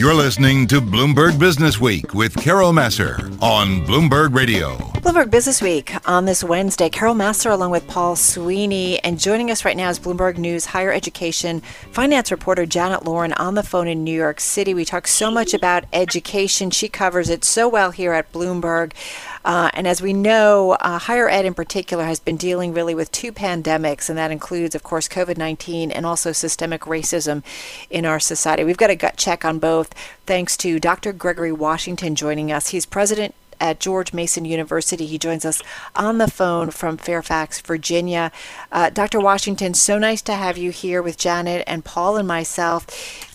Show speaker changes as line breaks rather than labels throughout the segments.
You're listening to Bloomberg Business Week with Carol Massar on Bloomberg Radio.
Bloomberg Business Week on this Wednesday. Carol Massar along with Paul Sweeney. And joining us right now is Bloomberg News higher education finance reporter Janet Lorin on the phone in New York City. We talk so much about education. She covers it so well here at Bloomberg. Uh, and as we know, uh, higher ed in particular has been dealing really with two pandemics, and that includes, of course, COVID 19 and also systemic racism in our society. We've got a gut check on both thanks to Dr. Gregory Washington joining us. He's president at George Mason University. He joins us on the phone from Fairfax, Virginia. Uh, Dr. Washington, so nice to have you here with Janet and Paul and myself.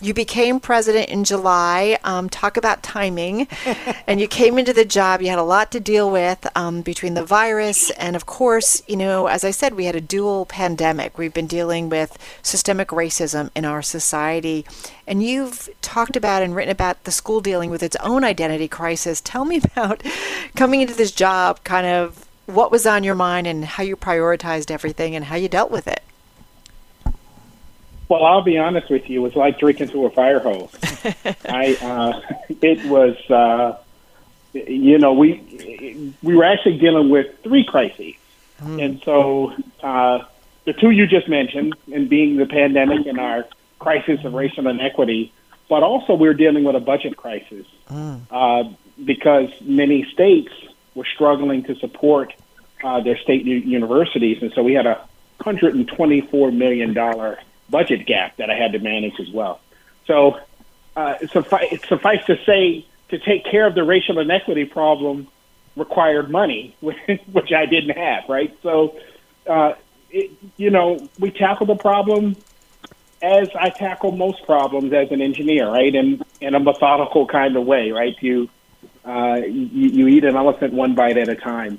You became president in July. Um, talk about timing. and you came into the job, you had a lot to deal with um, between the virus, and of course, you know, as I said, we had a dual pandemic. We've been dealing with systemic racism in our society. And you've talked about and written about the school dealing with its own identity crisis. Tell me about coming into this job, kind of what was on your mind and how you prioritized everything and how you dealt with it.
Well, I'll be honest with you. It was like drinking through a fire hose. I, uh, it was, uh, you know, we we were actually dealing with three crises, mm. and so uh, the two you just mentioned, and being the pandemic and our crisis of racial inequity, but also we're dealing with a budget crisis mm. uh, because many states were struggling to support uh, their state universities, and so we had a hundred and twenty-four million dollar budget gap that I had to manage as well. So, uh, suffice, suffice to say, to take care of the racial inequity problem required money, which I didn't have. Right, so. Uh, it, you know, we tackle the problem as I tackle most problems as an engineer, right? In in a methodical kind of way, right? You uh, you, you eat an elephant one bite at a time,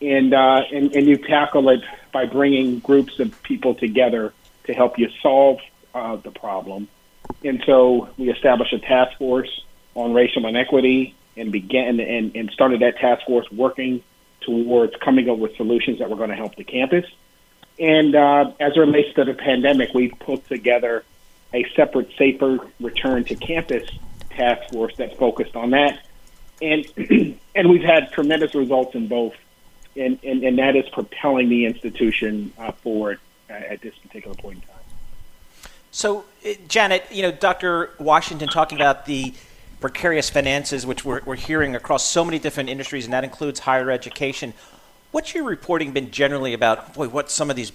and uh, and and you tackle it by bringing groups of people together to help you solve uh, the problem. And so we established a task force on racial inequity and began and, and started that task force working towards coming up with solutions that were going to help the campus. And uh, as it relates to the pandemic, we've put together a separate safer return to campus task force that focused on that. And and we've had tremendous results in both, and, and, and that is propelling the institution uh, forward uh, at this particular point in time.
So, uh, Janet, you know, Dr. Washington talking about the precarious finances, which we're, we're hearing across so many different industries, and that includes higher education. What's your reporting been generally about, boy, what some of these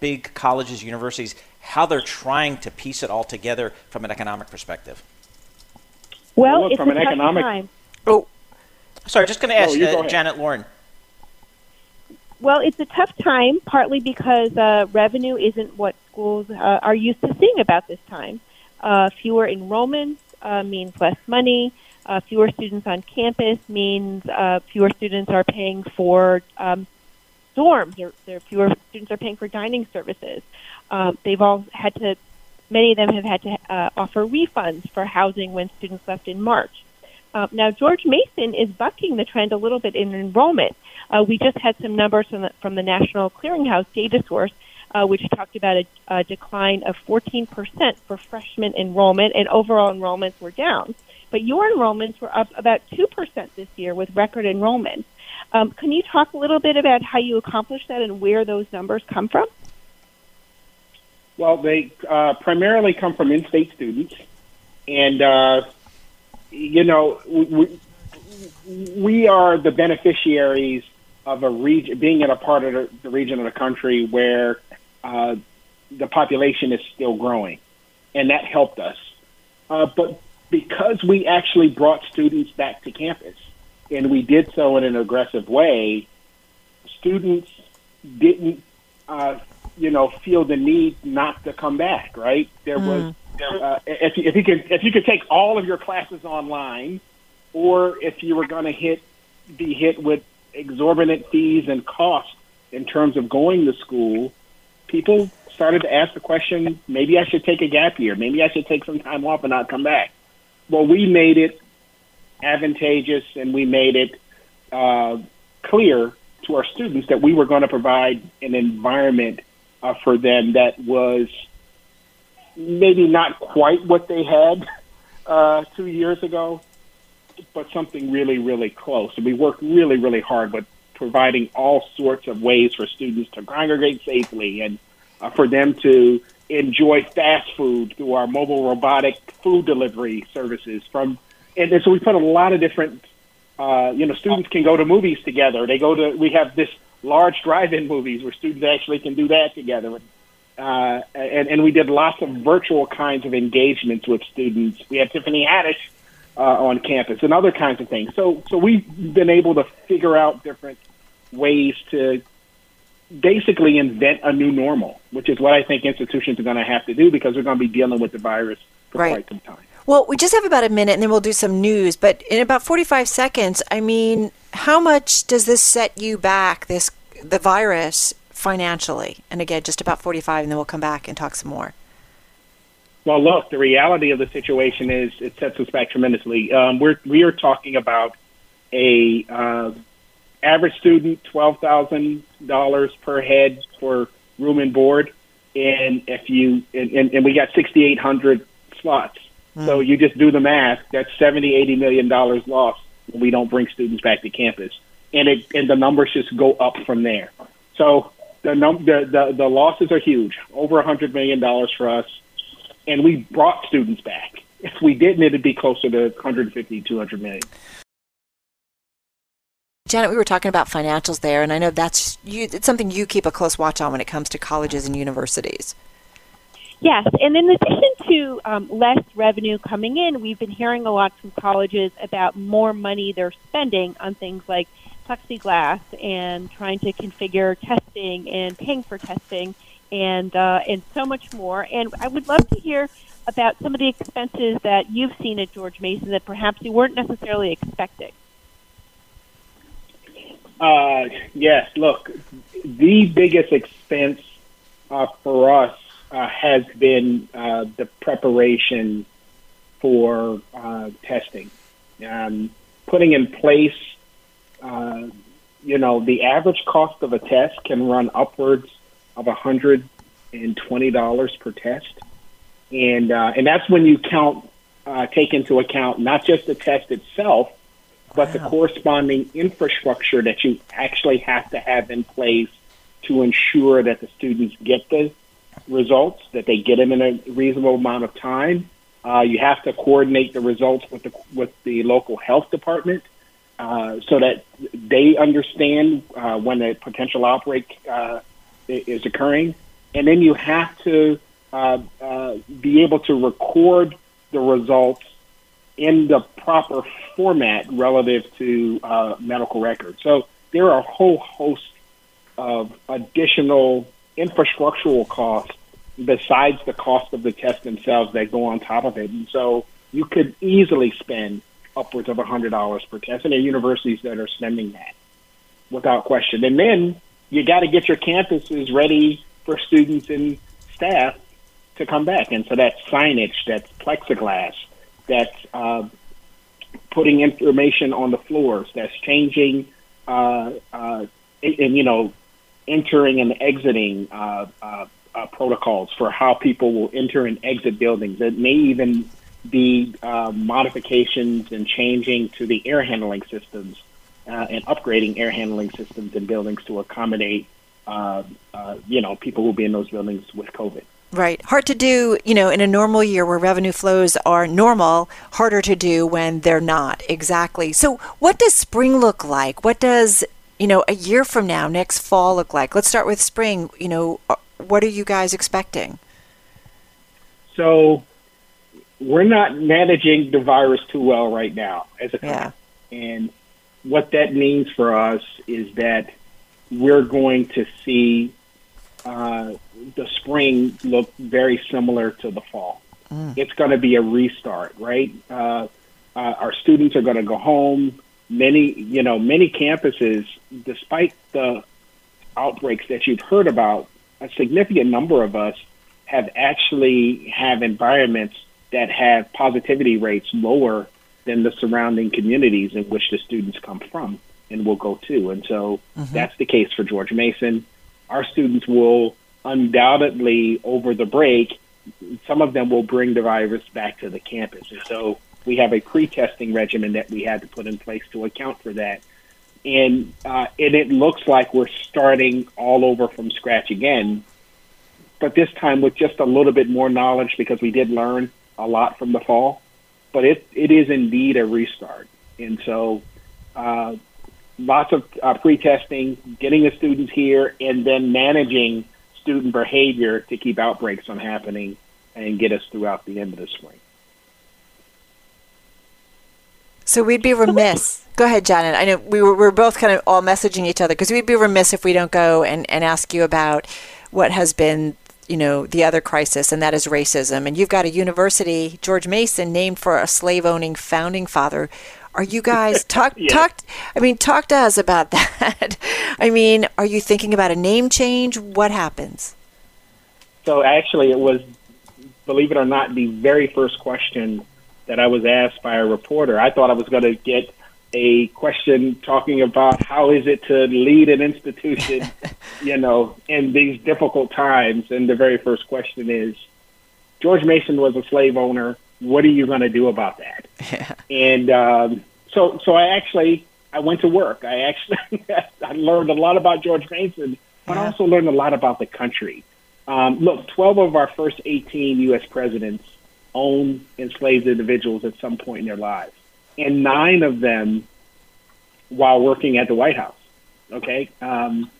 big colleges, universities, how they're trying to piece it all together from an economic perspective?
Well, well it's from an economic. Time.
Oh, sorry, just going to ask uh, Janet Lorin.
Well, it's a tough time, partly because uh, revenue isn't what schools uh, are used to seeing about this time. Uh, fewer enrollments uh, means less money uh, fewer students on campus means uh, fewer students are paying for um, dorms, or there fewer students are paying for dining services. Um, they've all had to, many of them have had to uh, offer refunds for housing when students left in March. Uh, now, George Mason is bucking the trend a little bit in enrollment. Uh, we just had some numbers from the, from the National Clearinghouse data source, uh, which talked about a, a decline of 14% for freshman enrollment, and overall enrollments were down but your enrollments were up about 2% this year with record enrollment. Um, can you talk a little bit about how you accomplished that and where those numbers come from?
Well, they uh, primarily come from in-state students, and uh, you know we, we are the beneficiaries of a region being in a part of the, the region of the country where uh, the population is still growing, and that helped us. Uh, but because we actually brought students back to campus and we did so in an aggressive way, students didn't, uh, you know, feel the need not to come back. Right? There mm. was uh, if if you could if you could take all of your classes online, or if you were going to hit be hit with exorbitant fees and costs in terms of going to school, people started to ask the question: maybe I should take a gap year. Maybe I should take some time off and not come back well, we made it advantageous and we made it uh, clear to our students that we were going to provide an environment uh, for them that was maybe not quite what they had uh, two years ago, but something really, really close. And we worked really, really hard with providing all sorts of ways for students to congregate safely and uh, for them to enjoy fast food through our mobile robotic food delivery services. From and, and so we put a lot of different. Uh, you know, students can go to movies together. They go to. We have this large drive-in movies where students actually can do that together. Uh, and, and we did lots of virtual kinds of engagements with students. We had Tiffany Haddish uh, on campus and other kinds of things. So, so we've been able to figure out different ways to basically invent a new normal, which is what I think institutions are going to have to do because they're going to be dealing with the virus for
Right.
quite some time.
Well, we just have about a minute and then we'll do some news. But in about 45 seconds, I mean, how much does this set you back, this the virus, financially? And again, just about 45, and then we'll come back and talk some more.
Well, look, the reality of the situation is it sets us back tremendously. Um, we're we are talking about a uh, average student twelve thousand dollars per head for room and board, and if you and, and, and we got sixty eight hundred slots. So you just do the math. That's seventy, eighty million dollars lost when we don't bring students back to campus, and it and the numbers just go up from there. So the num the the, the losses are huge, over a hundred million dollars for us and we brought students back. If we didn't, it'd be closer to 150, 200 million.
Janet, we were talking about financials there, and I know that's you. It's something you keep a close watch on when it comes to colleges and universities.
Yes, and in addition to um, less revenue coming in, we've been hearing a lot from colleges about more money they're spending on things like plexiglass and trying to configure testing and paying for testing and uh, and so much more. And I would love to hear about some of the expenses that you've seen at George Mason that perhaps you weren't necessarily expecting.
Uh, yes, look, the biggest expense uh, for us uh, has been uh, the preparation for uh, testing. Um, putting in place, you know, the average cost of a test can run upwards of $120 per test. And, uh, and that's when you count, uh, take into account not just the test itself, but the corresponding infrastructure that you actually have to have in place to ensure that the students get the results, that they get them in a reasonable amount of time. Uh, you have to coordinate the results with the with the local health department uh, so that they understand uh, when a potential outbreak uh, is occurring, and then you have to uh, uh, be able to record the results in the proper format relative to medical records. So there are a whole host of additional infrastructural costs besides the cost of the tests themselves that go on top of it. And so you could easily spend upwards of $100 per test, and there are universities that are spending that without question. And then you got to get your campuses ready for students and staff to come back. And so that's signage, that's plexiglass, that's uh, putting information on the floors, that's changing, uh, uh, and, and, you know, entering and exiting uh, uh, uh, protocols for how people will enter and exit buildings. It may even be uh, modifications and changing to the air handling systems uh, and upgrading air handling systems in buildings to accommodate, uh, uh, you know, people who will be in those buildings with COVID.
Right. Hard to do, you know, in a normal year where revenue flows are normal, harder to do when they're not. Exactly. So, what does spring look like? What does, you know, a year from now, next fall look like? Let's start with spring. You know, uh, what are you guys expecting?
So we're not managing the virus too well right now as a
Yeah.
And what that means for us is that we're going to see uh, the spring look very similar to the fall. It's going to be a restart, right? Uh, uh, our students are going to go home. Many, you know, many campuses, despite the outbreaks that you've heard about, a significant number of us have actually have environments that have positivity rates lower than the surrounding communities in which the students come from and will go to. And so that's the case for George Mason. Our students will undoubtedly over the break some of them will bring the virus back to the campus. And so we have a pre-testing regimen that we had to put in place to account for that. And, uh, and it looks like we're starting all over from scratch again, but this time with just a little bit more knowledge because we did learn a lot from the fall. But it, it is indeed a restart. And so uh, lots of uh, pre-testing, getting the students here, and then managing student behavior to keep outbreaks from happening and get us throughout the end of the spring.
So we'd be remiss. go ahead, Janet. I know we were, we are both kind of all messaging each other because we'd be remiss if we don't go and, and ask you about what has been, you know, the other crisis, and that is racism. And you've got a university, George Mason, named for a slave owning founding father. Are you guys talk yeah. talk? I mean, talk to us about that. I mean, are you thinking about a name change? What happens?
So actually, it was, believe it or not, the very first question that I was asked by a reporter. I thought I was going to get a question talking about how is it to lead an institution, you know, in these difficult times. And the very first question is, George Mason was a slave owner. What are you going to do about that? Yeah. And um, so, so I actually I went to work. I actually I learned a lot about George Mason, but I also learned a lot about the country. Um, look, 12 of our first 18 U.S. presidents owned enslaved individuals at some point in their lives, and nine of them while working at the White House. Okay, um,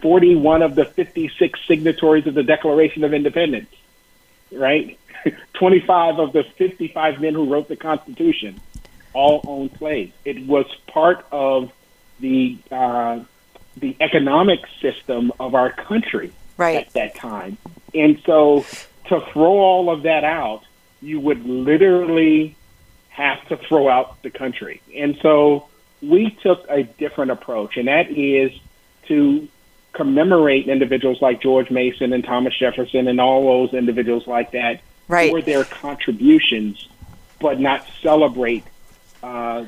41 of the 56 signatories of the Declaration of Independence, right? 25 of the 55 men who wrote the Constitution all owned slaves. It was part of the uh, the economic system of our country
right.
at that time, and so to throw all of that out you would literally have to throw out the country. And so we took a different approach, and that is to commemorate individuals like George Mason and Thomas Jefferson and all those individuals like that
right.
for their contributions, but not celebrate uh,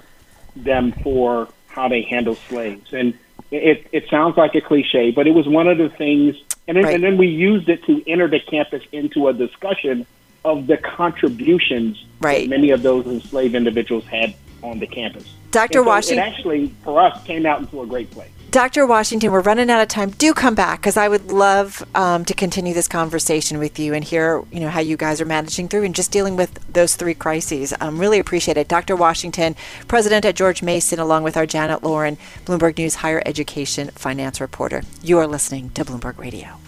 them for how they handled slaves. And it, it sounds like a cliche, but it was one of the things. And then, right. and then we used it to enter the campus into a discussion of the contributions
right.
that many of those enslaved individuals had on the campus.
Dr.
So
Washington.
It actually, for us, came out into a great place.
Dr. Washington, we're running out of time. Do come back because I would love um, to continue this conversation with you and hear, you know, how you guys are managing through and just dealing with those three crises. Um, really appreciate it. Dr. Washington, president at George Mason, along with our Janet Lorin, Bloomberg News higher education finance reporter. You are listening to Bloomberg Radio.